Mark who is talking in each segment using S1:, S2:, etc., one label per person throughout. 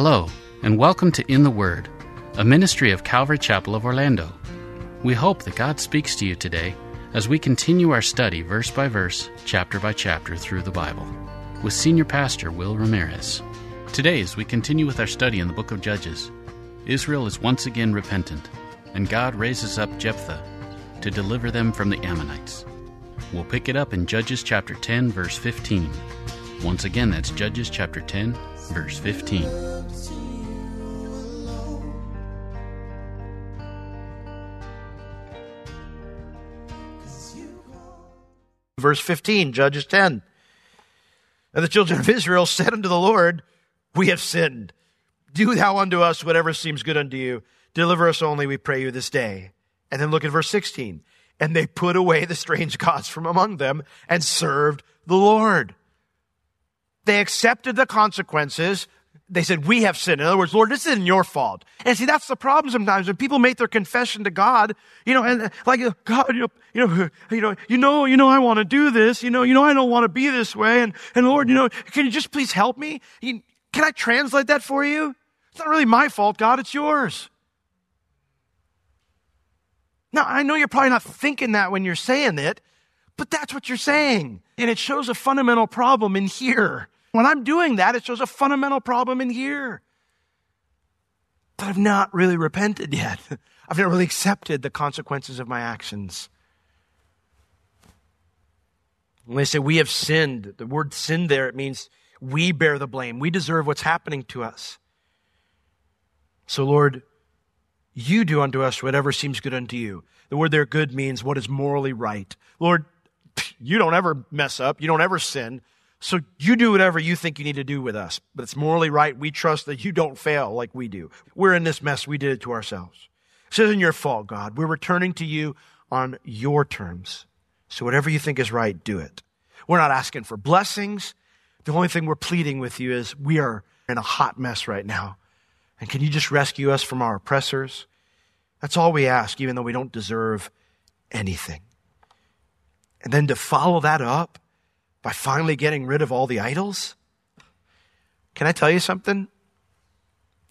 S1: Hello, and welcome to In the Word, a ministry of Calvary Chapel of Orlando. We hope that God speaks to you today as we continue our study verse by verse, chapter by chapter through the Bible with Senior Pastor Will Ramirez. Today, as we continue with our study in the book of Judges, Israel is once again repentant, and God raises up Jephthah to deliver them from the Ammonites. We'll pick it up in Judges chapter 10, verse 15. Once again, that's Judges chapter 10, verse 15.
S2: Verse 15, Judges 10. And the children of Israel said unto the Lord, We have sinned. Do thou unto us whatever seems good unto you. Deliver us only, we pray you, this day. And then look at verse 16. And they put away the strange gods from among them and served the Lord. They accepted the consequences they said, we have sinned. In other words, Lord, this isn't your fault. And see, that's the problem sometimes when people make their confession to God, you know, and uh, like, oh, God, you know, you know, you know, you know, you know, I want to do this. You know, you know, I don't want to be this way. And, and Lord, you know, can you just please help me? can I translate that for you? It's not really my fault, God. It's yours. Now, I know you're probably not thinking that when you're saying it, but that's what you're saying. And it shows a fundamental problem in here. When I'm doing that, it shows a fundamental problem in here. But I've not really repented yet. I've not really accepted the consequences of my actions. When they say we have sinned, the word sin there, it means we bear the blame. We deserve what's happening to us. So, Lord, you do unto us whatever seems good unto you. The word there, good, means what is morally right. Lord, you don't ever mess up. You don't ever sin. So you do whatever you think you need to do with us, but it's morally right. We trust that you don't fail like we do. We're in this mess. We did it to ourselves. This isn't your fault, God. We're returning to you on your terms. So whatever you think is right, do it. We're not asking for blessings. The only thing we're pleading with you is we are in a hot mess right now. And can you just rescue us from our oppressors? That's all we ask, even though we don't deserve anything. And then to follow that up by finally getting rid of all the idols? Can I tell you something?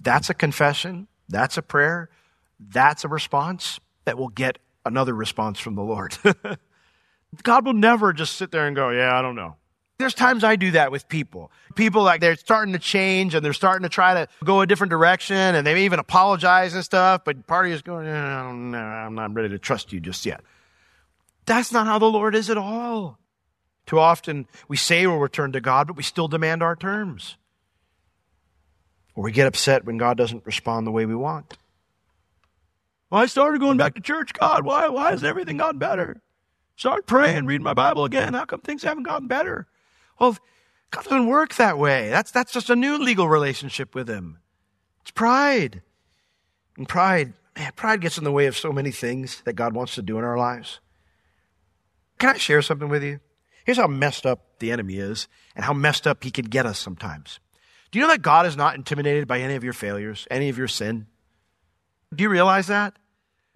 S2: That's a confession. That's a prayer. That's a response that will get another response from the Lord. God will never just sit there and go, Yeah, I don't know. There's times I do that with people. People like they're starting to change and they're starting to try to go a different direction and they even apologize and stuff, but part of you is going, yeah, no, I'm not ready to trust you just yet. That's not how the Lord is at all. Too often we say we'll return to God, but we still demand our terms. Or we get upset when God doesn't respond the way we want. Well, I started going back to church, God. Why, why has everything gotten better? Start praying, reading my Bible again. How come things haven't gotten better? Well, God doesn't work that way. That's, that's just a new legal relationship with Him. It's pride. And pride, man, pride gets in the way of so many things that God wants to do in our lives. Can I share something with you? Here's how messed up the enemy is and how messed up he can get us sometimes. Do you know that God is not intimidated by any of your failures, any of your sin? Do you realize that?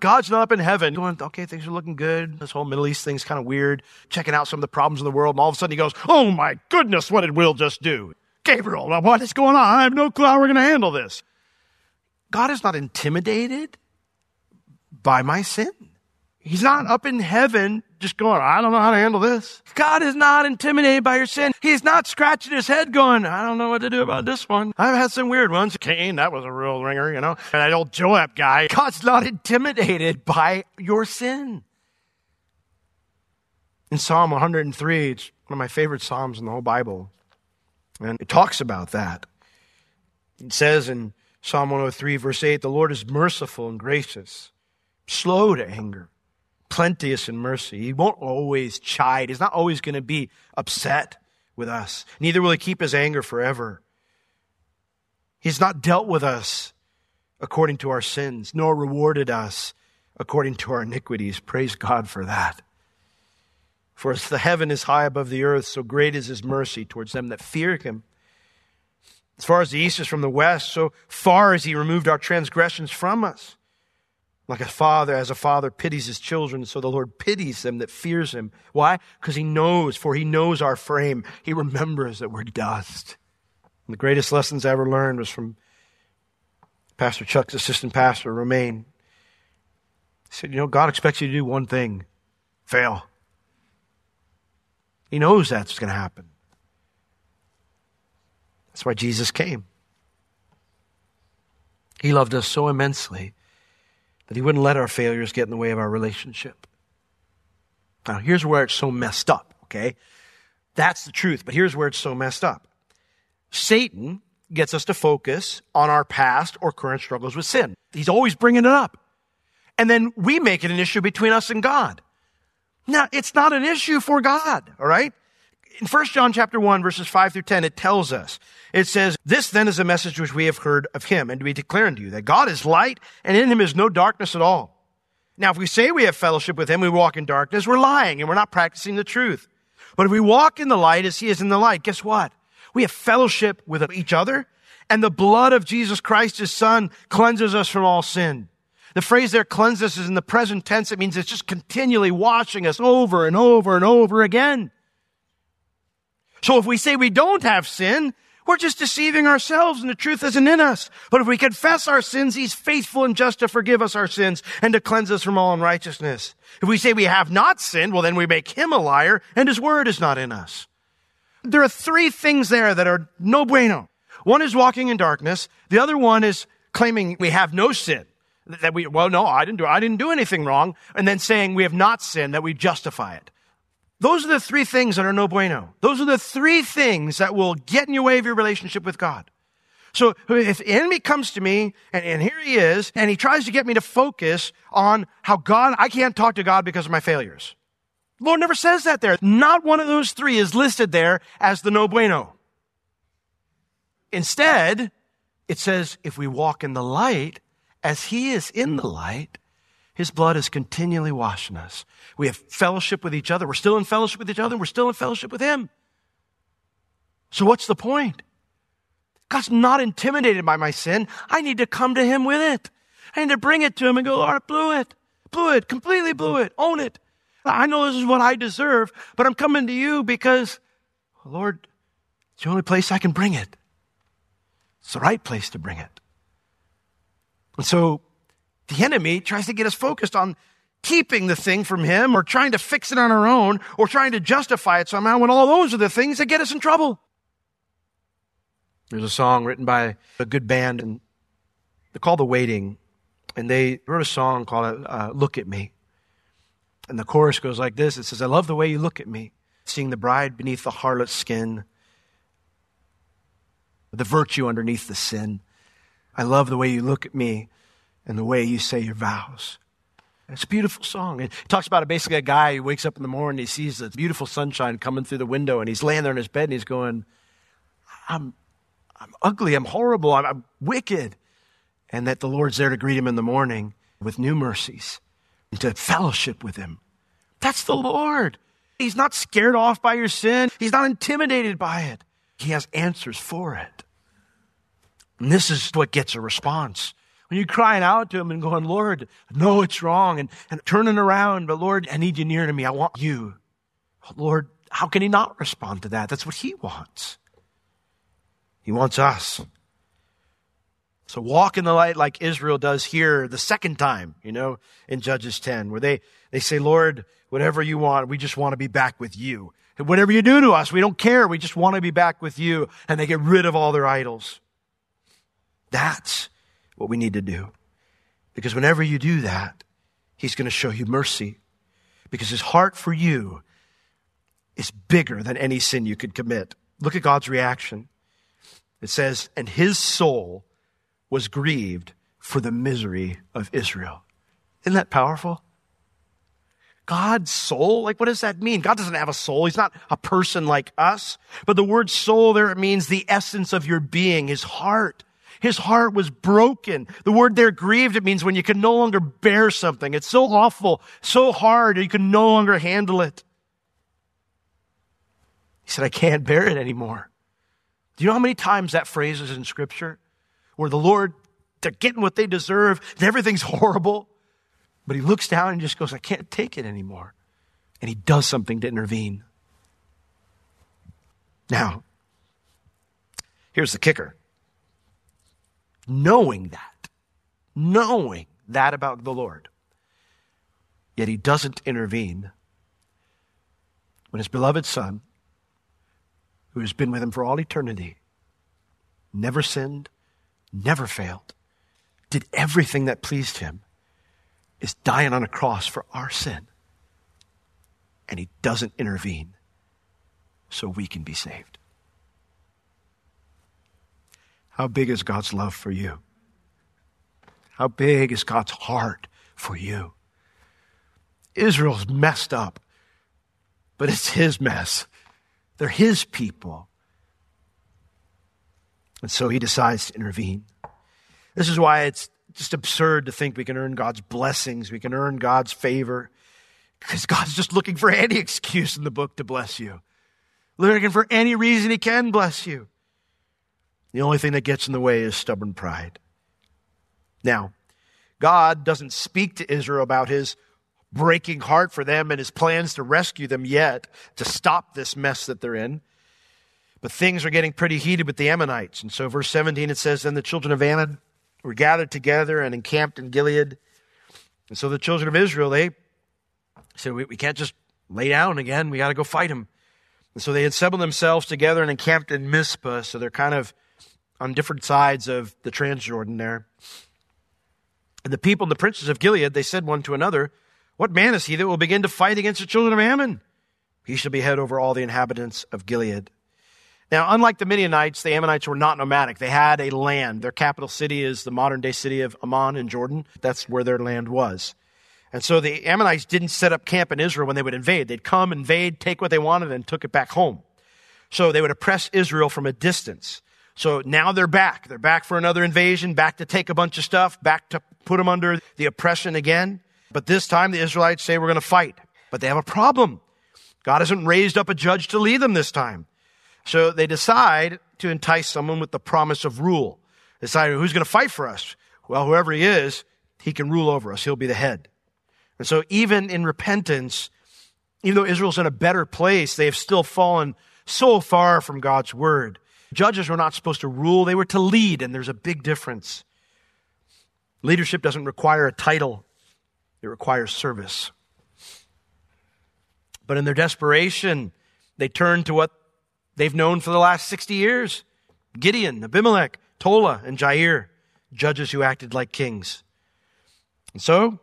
S2: God's not up in heaven going, okay, things are looking good. This whole Middle East thing's kind of weird, checking out some of the problems in the world, and all of a sudden he goes, oh my goodness, what did Will just do? Gabriel, what is going on? I have no clue how we're going to handle this. God is not intimidated by my sin. He's not up in heaven just going, I don't know how to handle this. God is not intimidated by your sin. He's not scratching his head going, I don't know what to do about this one. I've had some weird ones. Cain, that was a real ringer, you know. And that old Joab guy. God's not intimidated by your sin. In Psalm 103, it's one of my favorite Psalms in the whole Bible. And it talks about that. It says in Psalm 103, verse 8, the Lord is merciful and gracious, slow to anger, plenteous in mercy. He won't always chide. He's not always going to be upset with us. Neither will he keep his anger forever. He's not dealt with us according to our sins, nor rewarded us according to our iniquities. Praise God for that. For as the heaven is high above the earth, so great is his mercy towards them that fear him. As far as the east is from the west, so far as he removed our transgressions from us. Like a father, as a father pities his children, so the Lord pities them that fears him. Why? Because he knows, for he knows our frame. He remembers that we're dust. And the greatest lessons I ever learned was from Pastor Chuck's assistant pastor, Romaine. He said, You know, God expects you to do one thing fail. He knows that's going to happen. That's why Jesus came. He loved us so immensely that he wouldn't let our failures get in the way of our relationship. Now, here's where it's so messed up, okay? That's the truth, but here's where it's so messed up. Satan gets us to focus on our past or current struggles with sin. He's always bringing it up. And then we make it an issue between us and God. Now, it's not an issue for God, all right? In 1 John chapter 1 verses 5 through 10 it tells us. It says, "This then is a message which we have heard of him and we declare unto you that God is light and in him is no darkness at all." Now, if we say we have fellowship with him, we walk in darkness, we're lying and we're not practicing the truth. But if we walk in the light as he is in the light, guess what? We have fellowship with each other and the blood of Jesus Christ, his son, cleanses us from all sin. The phrase there, cleanses, is in the present tense. It means it's just continually washing us over and over and over again. So if we say we don't have sin, we're just deceiving ourselves and the truth isn't in us. But if we confess our sins, He's faithful and just to forgive us our sins and to cleanse us from all unrighteousness. If we say we have not sinned, well, then we make Him a liar and His word is not in us. There are three things there that are no bueno. One is walking in darkness. The other one is claiming we have no sin. That we, well, no, I didn't do, I didn't do anything wrong. And then saying we have not sinned, that we justify it. Those are the three things that are no bueno. Those are the three things that will get in your way of your relationship with God. So if the enemy comes to me, and, and, here he is, and he tries to get me to focus on how God, I can't talk to God because of my failures. The Lord never says that there. Not one of those three is listed there as the no bueno. Instead, it says, if we walk in the light, as he is in the light, his blood is continually washing us. We have fellowship with each other. We're still in fellowship with each other. We're still in fellowship with him. So what's the point? God's not intimidated by my sin. I need to come to him with it. I need to bring it to him and go, Lord, I blew it. Blew it. Completely blew it. Own it. I know this is what I deserve, but I'm coming to you because, Lord, it's the only place I can bring it. It's the right place to bring it. And so the enemy tries to get us focused on keeping the thing from him or trying to fix it on our own or trying to justify it somehow when all those are the things that get us in trouble. There's a song written by a good band and they're called The Waiting. And they wrote a song called uh, Look at Me. And the chorus goes like this It says, I love the way you look at me, seeing the bride beneath the harlot's skin, the virtue underneath the sin. I love the way you look at me and the way you say your vows. It's a beautiful song. It talks about basically a guy who wakes up in the morning, he sees the beautiful sunshine coming through the window, and he's laying there in his bed and he's going, I'm, I'm ugly, I'm horrible, I'm, I'm wicked. And that the Lord's there to greet him in the morning with new mercies and to fellowship with him. That's the Lord. He's not scared off by your sin, he's not intimidated by it. He has answers for it. And this is what gets a response. When you're crying out to him and going, Lord, no, it's wrong, and, and turning around, but Lord, I need you near to me. I want you. Lord, how can he not respond to that? That's what he wants. He wants us. So walk in the light like Israel does here the second time, you know, in Judges 10, where they, they say, Lord, whatever you want, we just want to be back with you. whatever you do to us, we don't care. We just want to be back with you. And they get rid of all their idols. That's what we need to do. Because whenever you do that, He's going to show you mercy. Because His heart for you is bigger than any sin you could commit. Look at God's reaction. It says, and his soul was grieved for the misery of Israel. Isn't that powerful? God's soul? Like, what does that mean? God doesn't have a soul. He's not a person like us. But the word soul there, it means the essence of your being, his heart. His heart was broken. The word there grieved, it means when you can no longer bear something. It's so awful, so hard, you can no longer handle it. He said, I can't bear it anymore. Do you know how many times that phrase is in scripture? Where the Lord, they're getting what they deserve, and everything's horrible. But he looks down and just goes, I can't take it anymore. And he does something to intervene. Now, here's the kicker knowing that, knowing that about the Lord, yet he doesn't intervene when his beloved Son, who has been with him for all eternity, never sinned, never failed, did everything that pleased him, is dying on a cross for our sin. And he doesn't intervene so we can be saved. How big is God's love for you? How big is God's heart for you? Israel's messed up, but it's his mess. They're his people. And so he decides to intervene. This is why it's just absurd to think we can earn God's blessings, we can earn God's favor, because God's just looking for any excuse in the book to bless you. Looking for any reason he can bless you. The only thing that gets in the way is stubborn pride. Now, God doesn't speak to Israel about his breaking heart for them and his plans to rescue them yet, to stop this mess that they're in. But things are getting pretty heated with the Ammonites. And so, verse 17, it says, Then the children of Ammon were gathered together and encamped in Gilead. And so the children of Israel, they said, We, we can't just lay down again. We got to go fight them. And so they had assembled themselves together and encamped in Mizpah. So they're kind of on different sides of the Transjordan there. And the people and the princes of Gilead, they said one to another, What man is he that will begin to fight against the children of Ammon? He shall be head over all the inhabitants of Gilead. Now, unlike the Midianites, the Ammonites were not nomadic. They had a land. Their capital city is the modern day city of Amman in Jordan. That's where their land was. And so the Ammonites didn't set up camp in Israel when they would invade. They'd come, invade, take what they wanted, and took it back home. So they would oppress Israel from a distance. So now they're back. They're back for another invasion, back to take a bunch of stuff, back to put them under the oppression again. But this time the Israelites say we're going to fight. But they have a problem. God hasn't raised up a judge to lead them this time. So they decide to entice someone with the promise of rule. They decide who's going to fight for us? Well, whoever he is, he can rule over us. He'll be the head. And so even in repentance, even though Israel's in a better place, they have still fallen so far from God's word. Judges were not supposed to rule, they were to lead, and there's a big difference. Leadership doesn't require a title, it requires service. But in their desperation, they turn to what they've known for the last 60 years Gideon, Abimelech, Tola, and Jair, judges who acted like kings. And so,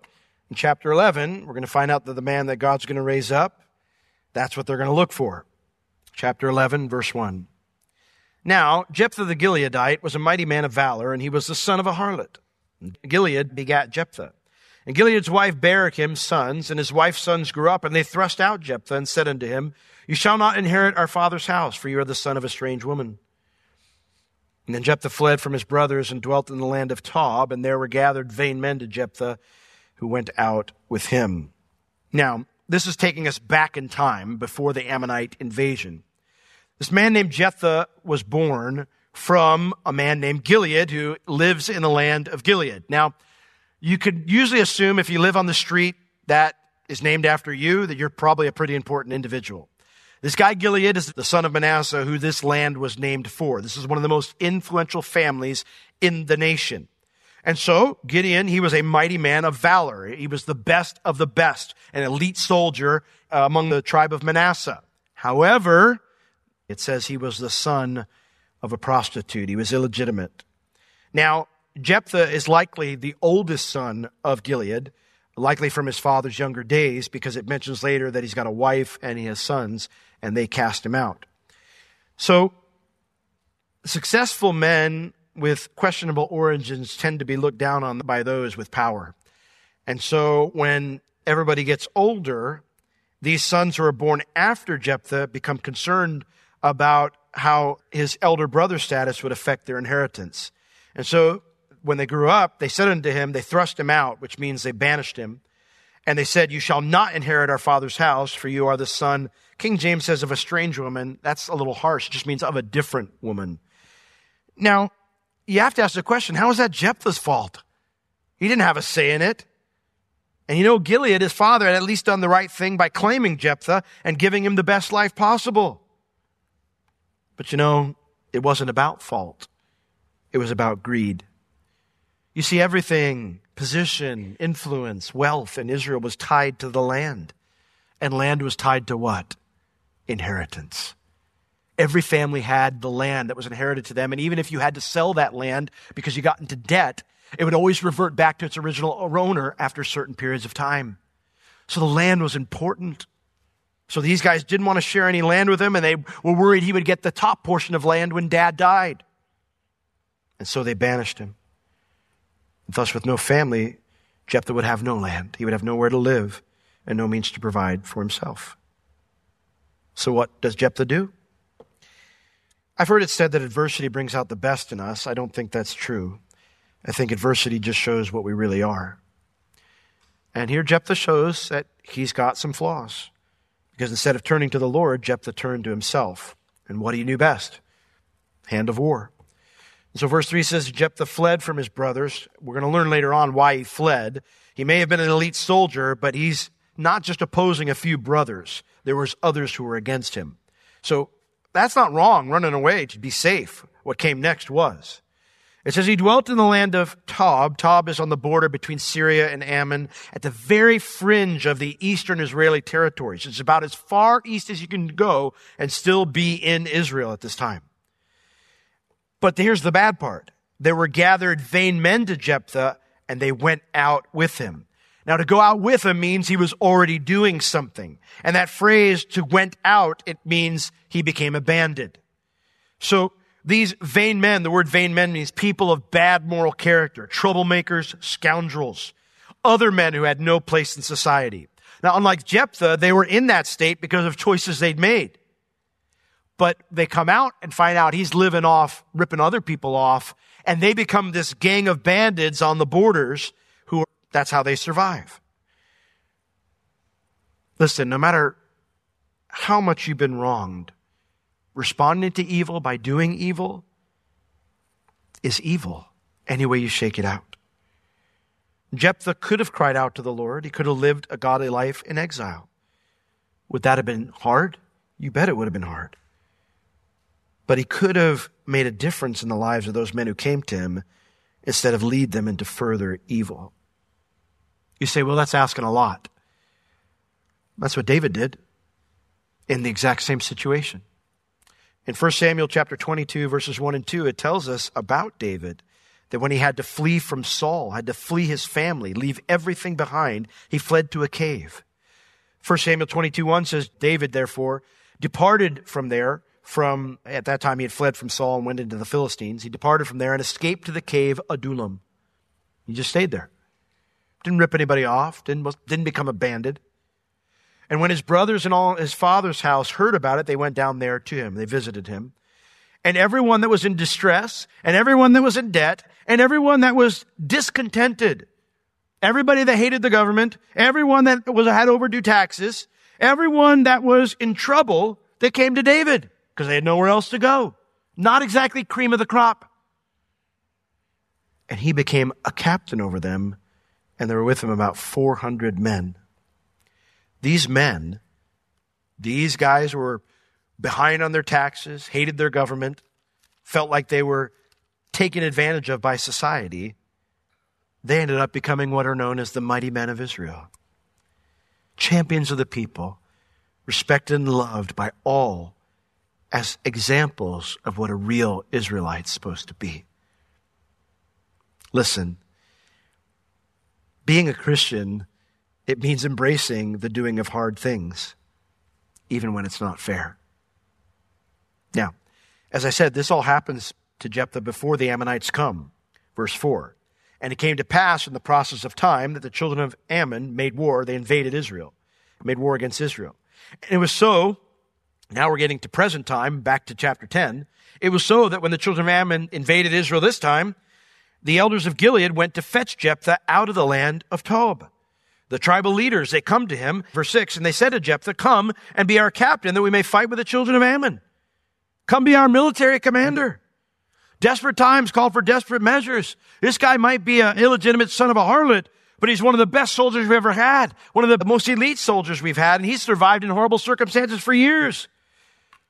S2: in chapter 11, we're going to find out that the man that God's going to raise up, that's what they're going to look for. Chapter 11, verse 1. Now, Jephthah the Gileadite was a mighty man of valor, and he was the son of a harlot. Gilead begat Jephthah. And Gilead's wife bare him sons, and his wife's sons grew up, and they thrust out Jephthah and said unto him, You shall not inherit our father's house, for you are the son of a strange woman. And then Jephthah fled from his brothers and dwelt in the land of Tob, and there were gathered vain men to Jephthah who went out with him. Now, this is taking us back in time before the Ammonite invasion. This man named Jephthah was born from a man named Gilead who lives in the land of Gilead. Now, you could usually assume if you live on the street that is named after you, that you're probably a pretty important individual. This guy Gilead is the son of Manasseh, who this land was named for. This is one of the most influential families in the nation. And so Gideon, he was a mighty man of valor. He was the best of the best, an elite soldier uh, among the tribe of Manasseh. However, it says he was the son of a prostitute. He was illegitimate. Now, Jephthah is likely the oldest son of Gilead. likely from his father's younger days, because it mentions later that he's got a wife and he has sons, and they cast him out. So, successful men with questionable origins tend to be looked down on by those with power. And so, when everybody gets older, these sons who are born after Jephthah become concerned about how his elder brother status would affect their inheritance. And so when they grew up, they said unto him, they thrust him out, which means they banished him. And they said, You shall not inherit our father's house, for you are the son. King James says of a strange woman. That's a little harsh. It just means of a different woman. Now, you have to ask the question how is that Jephthah's fault? He didn't have a say in it. And you know, Gilead, his father, had at least done the right thing by claiming Jephthah and giving him the best life possible. But you know, it wasn't about fault. It was about greed. You see, everything, position, influence, wealth in Israel was tied to the land. And land was tied to what? Inheritance. Every family had the land that was inherited to them. And even if you had to sell that land because you got into debt, it would always revert back to its original owner after certain periods of time. So the land was important. So these guys didn't want to share any land with him, and they were worried he would get the top portion of land when dad died. And so they banished him. And thus, with no family, Jephthah would have no land. He would have nowhere to live and no means to provide for himself. So, what does Jephthah do? I've heard it said that adversity brings out the best in us. I don't think that's true. I think adversity just shows what we really are. And here Jephthah shows that he's got some flaws. Because instead of turning to the Lord, Jephthah turned to himself. And what he knew best hand of war. And so verse 3 says Jephthah fled from his brothers. We're going to learn later on why he fled. He may have been an elite soldier, but he's not just opposing a few brothers. There was others who were against him. So that's not wrong, running away to be safe. What came next was. It says he dwelt in the land of Tob. Tob is on the border between Syria and Ammon at the very fringe of the eastern Israeli territories. It's about as far east as you can go and still be in Israel at this time. But here's the bad part. There were gathered vain men to Jephthah and they went out with him. Now to go out with him means he was already doing something. And that phrase to went out, it means he became a bandit. So these vain men, the word vain men means people of bad moral character, troublemakers, scoundrels, other men who had no place in society. Now, unlike Jephthah, they were in that state because of choices they'd made. But they come out and find out he's living off, ripping other people off, and they become this gang of bandits on the borders who, that's how they survive. Listen, no matter how much you've been wronged, responding to evil by doing evil is evil any way you shake it out. Jephthah could have cried out to the Lord. He could have lived a godly life in exile. Would that have been hard? You bet it would have been hard. But he could have made a difference in the lives of those men who came to him instead of lead them into further evil. You say, well, that's asking a lot. That's what David did in the exact same situation. In 1 Samuel chapter 22 verses 1 and 2, it tells us about David that when he had to flee from Saul, had to flee his family, leave everything behind, he fled to a cave. 1 Samuel 22 1 says, David therefore departed from there from, at that time he had fled from Saul and went into the Philistines. He departed from there and escaped to the cave Adullam. He just stayed there. Didn't rip anybody off, didn't, didn't become a bandit. And when his brothers and all his father's house heard about it, they went down there to him. They visited him. And everyone that was in distress, and everyone that was in debt, and everyone that was discontented, everybody that hated the government, everyone that was had overdue taxes, everyone that was in trouble, they came to David because they had nowhere else to go. Not exactly cream of the crop. And he became a captain over them, and there were with him about 400 men. These men, these guys were behind on their taxes, hated their government, felt like they were taken advantage of by society. They ended up becoming what are known as the mighty men of Israel. Champions of the people, respected and loved by all as examples of what a real Israelite's supposed to be. Listen, being a Christian it means embracing the doing of hard things, even when it's not fair. Now, as I said, this all happens to Jephthah before the Ammonites come. Verse 4. And it came to pass in the process of time that the children of Ammon made war. They invaded Israel, made war against Israel. And it was so, now we're getting to present time, back to chapter 10. It was so that when the children of Ammon invaded Israel this time, the elders of Gilead went to fetch Jephthah out of the land of Tob. The tribal leaders, they come to him, verse 6, and they said to Jephthah, Come and be our captain that we may fight with the children of Ammon. Come be our military commander. Desperate times call for desperate measures. This guy might be an illegitimate son of a harlot, but he's one of the best soldiers we've ever had, one of the most elite soldiers we've had, and he's survived in horrible circumstances for years.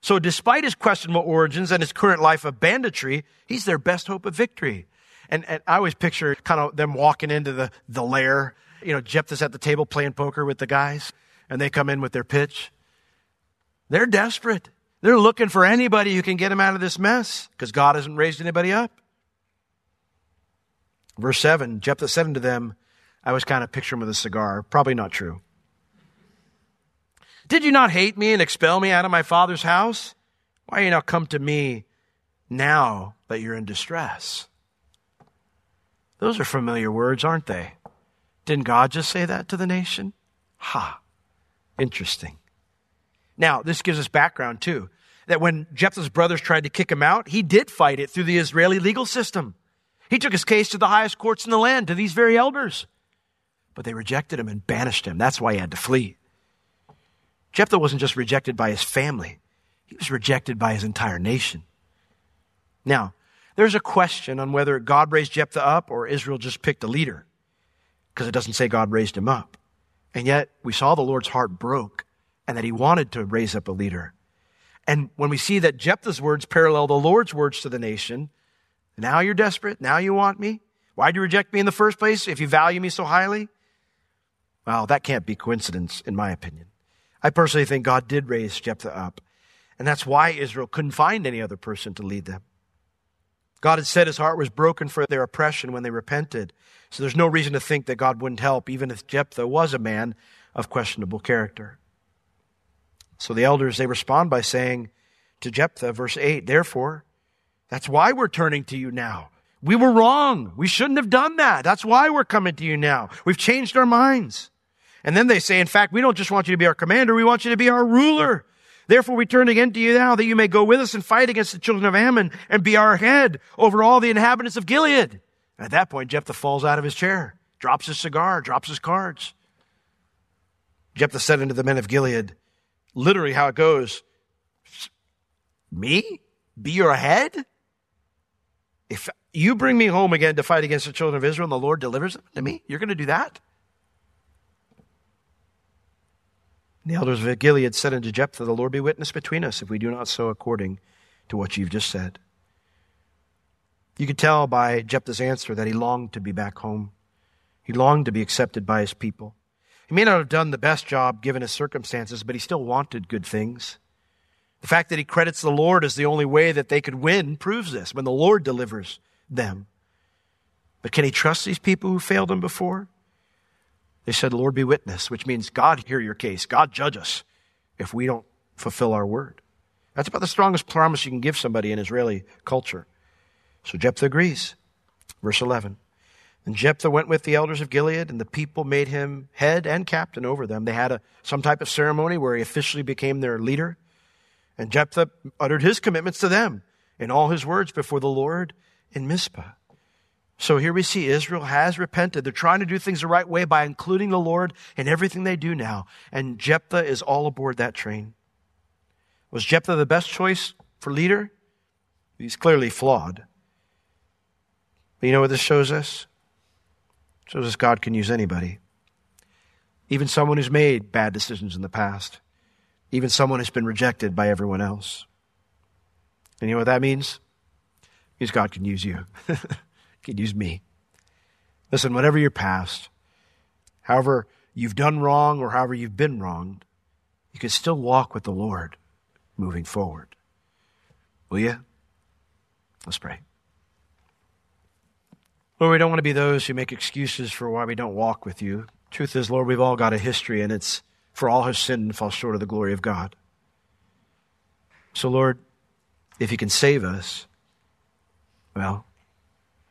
S2: So despite his questionable origins and his current life of banditry, he's their best hope of victory. And, and I always picture kind of them walking into the, the lair. You know, Jephthah's at the table playing poker with the guys, and they come in with their pitch. They're desperate. They're looking for anybody who can get them out of this mess because God hasn't raised anybody up. Verse 7 Jephthah said unto them, I was kind of picturing with a cigar. Probably not true. Did you not hate me and expel me out of my father's house? Why are you not come to me now that you're in distress? Those are familiar words, aren't they? Didn't God just say that to the nation? Ha. Interesting. Now, this gives us background too. That when Jephthah's brothers tried to kick him out, he did fight it through the Israeli legal system. He took his case to the highest courts in the land, to these very elders. But they rejected him and banished him. That's why he had to flee. Jephthah wasn't just rejected by his family, he was rejected by his entire nation. Now, there's a question on whether God raised Jephthah up or Israel just picked a leader, because it doesn't say God raised him up. And yet, we saw the Lord's heart broke and that he wanted to raise up a leader. And when we see that Jephthah's words parallel the Lord's words to the nation, now you're desperate. Now you want me. Why'd you reject me in the first place if you value me so highly? Well, that can't be coincidence, in my opinion. I personally think God did raise Jephthah up. And that's why Israel couldn't find any other person to lead them. God had said his heart was broken for their oppression when they repented. So there's no reason to think that God wouldn't help, even if Jephthah was a man of questionable character. So the elders, they respond by saying to Jephthah, verse 8, Therefore, that's why we're turning to you now. We were wrong. We shouldn't have done that. That's why we're coming to you now. We've changed our minds. And then they say, in fact, we don't just want you to be our commander, we want you to be our ruler. Therefore, we turn again to you now that you may go with us and fight against the children of Ammon and be our head over all the inhabitants of Gilead. At that point, Jephthah falls out of his chair, drops his cigar, drops his cards. Jephthah said unto the men of Gilead, literally how it goes. Me? Be your head? If you bring me home again to fight against the children of Israel and the Lord delivers them to me, you're going to do that? And the elders of Gilead said unto Jephthah, The Lord be witness between us if we do not so according to what you've just said. You could tell by Jephthah's answer that he longed to be back home. He longed to be accepted by his people. He may not have done the best job given his circumstances, but he still wanted good things. The fact that he credits the Lord as the only way that they could win proves this when the Lord delivers them. But can he trust these people who failed him before? They said, Lord be witness, which means God hear your case. God judge us if we don't fulfill our word. That's about the strongest promise you can give somebody in Israeli culture. So Jephthah agrees. Verse 11. And Jephthah went with the elders of Gilead, and the people made him head and captain over them. They had a, some type of ceremony where he officially became their leader. And Jephthah uttered his commitments to them in all his words before the Lord in Mizpah. So here we see Israel has repented. They're trying to do things the right way by including the Lord in everything they do now. And Jephthah is all aboard that train. Was Jephthah the best choice for leader? He's clearly flawed. But you know what this shows us? It shows us God can use anybody. Even someone who's made bad decisions in the past. Even someone who's been rejected by everyone else. And you know what that means? It means God can use you. can use me. Listen, whatever your past, however you've done wrong or however you've been wronged, you can still walk with the Lord moving forward. Will you? Let's pray. Lord, we don't want to be those who make excuses for why we don't walk with you. Truth is, Lord, we've all got a history, and it's for all have sinned and fall short of the glory of God. So, Lord, if you can save us, well,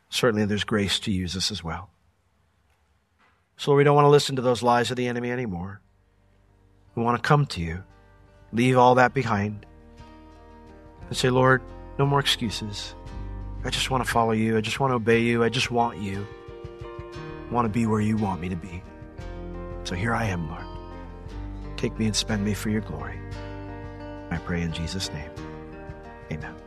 S2: certainly there's grace to use us as well. So, we don't want to listen to those lies of the enemy anymore. We want to come to you, leave all that behind, and say, Lord, no more excuses. I just want to follow you. I just want to obey you. I just want you. I want to be where you want me to be. So here I am, Lord. Take me and spend me for your glory. I pray in Jesus' name. Amen.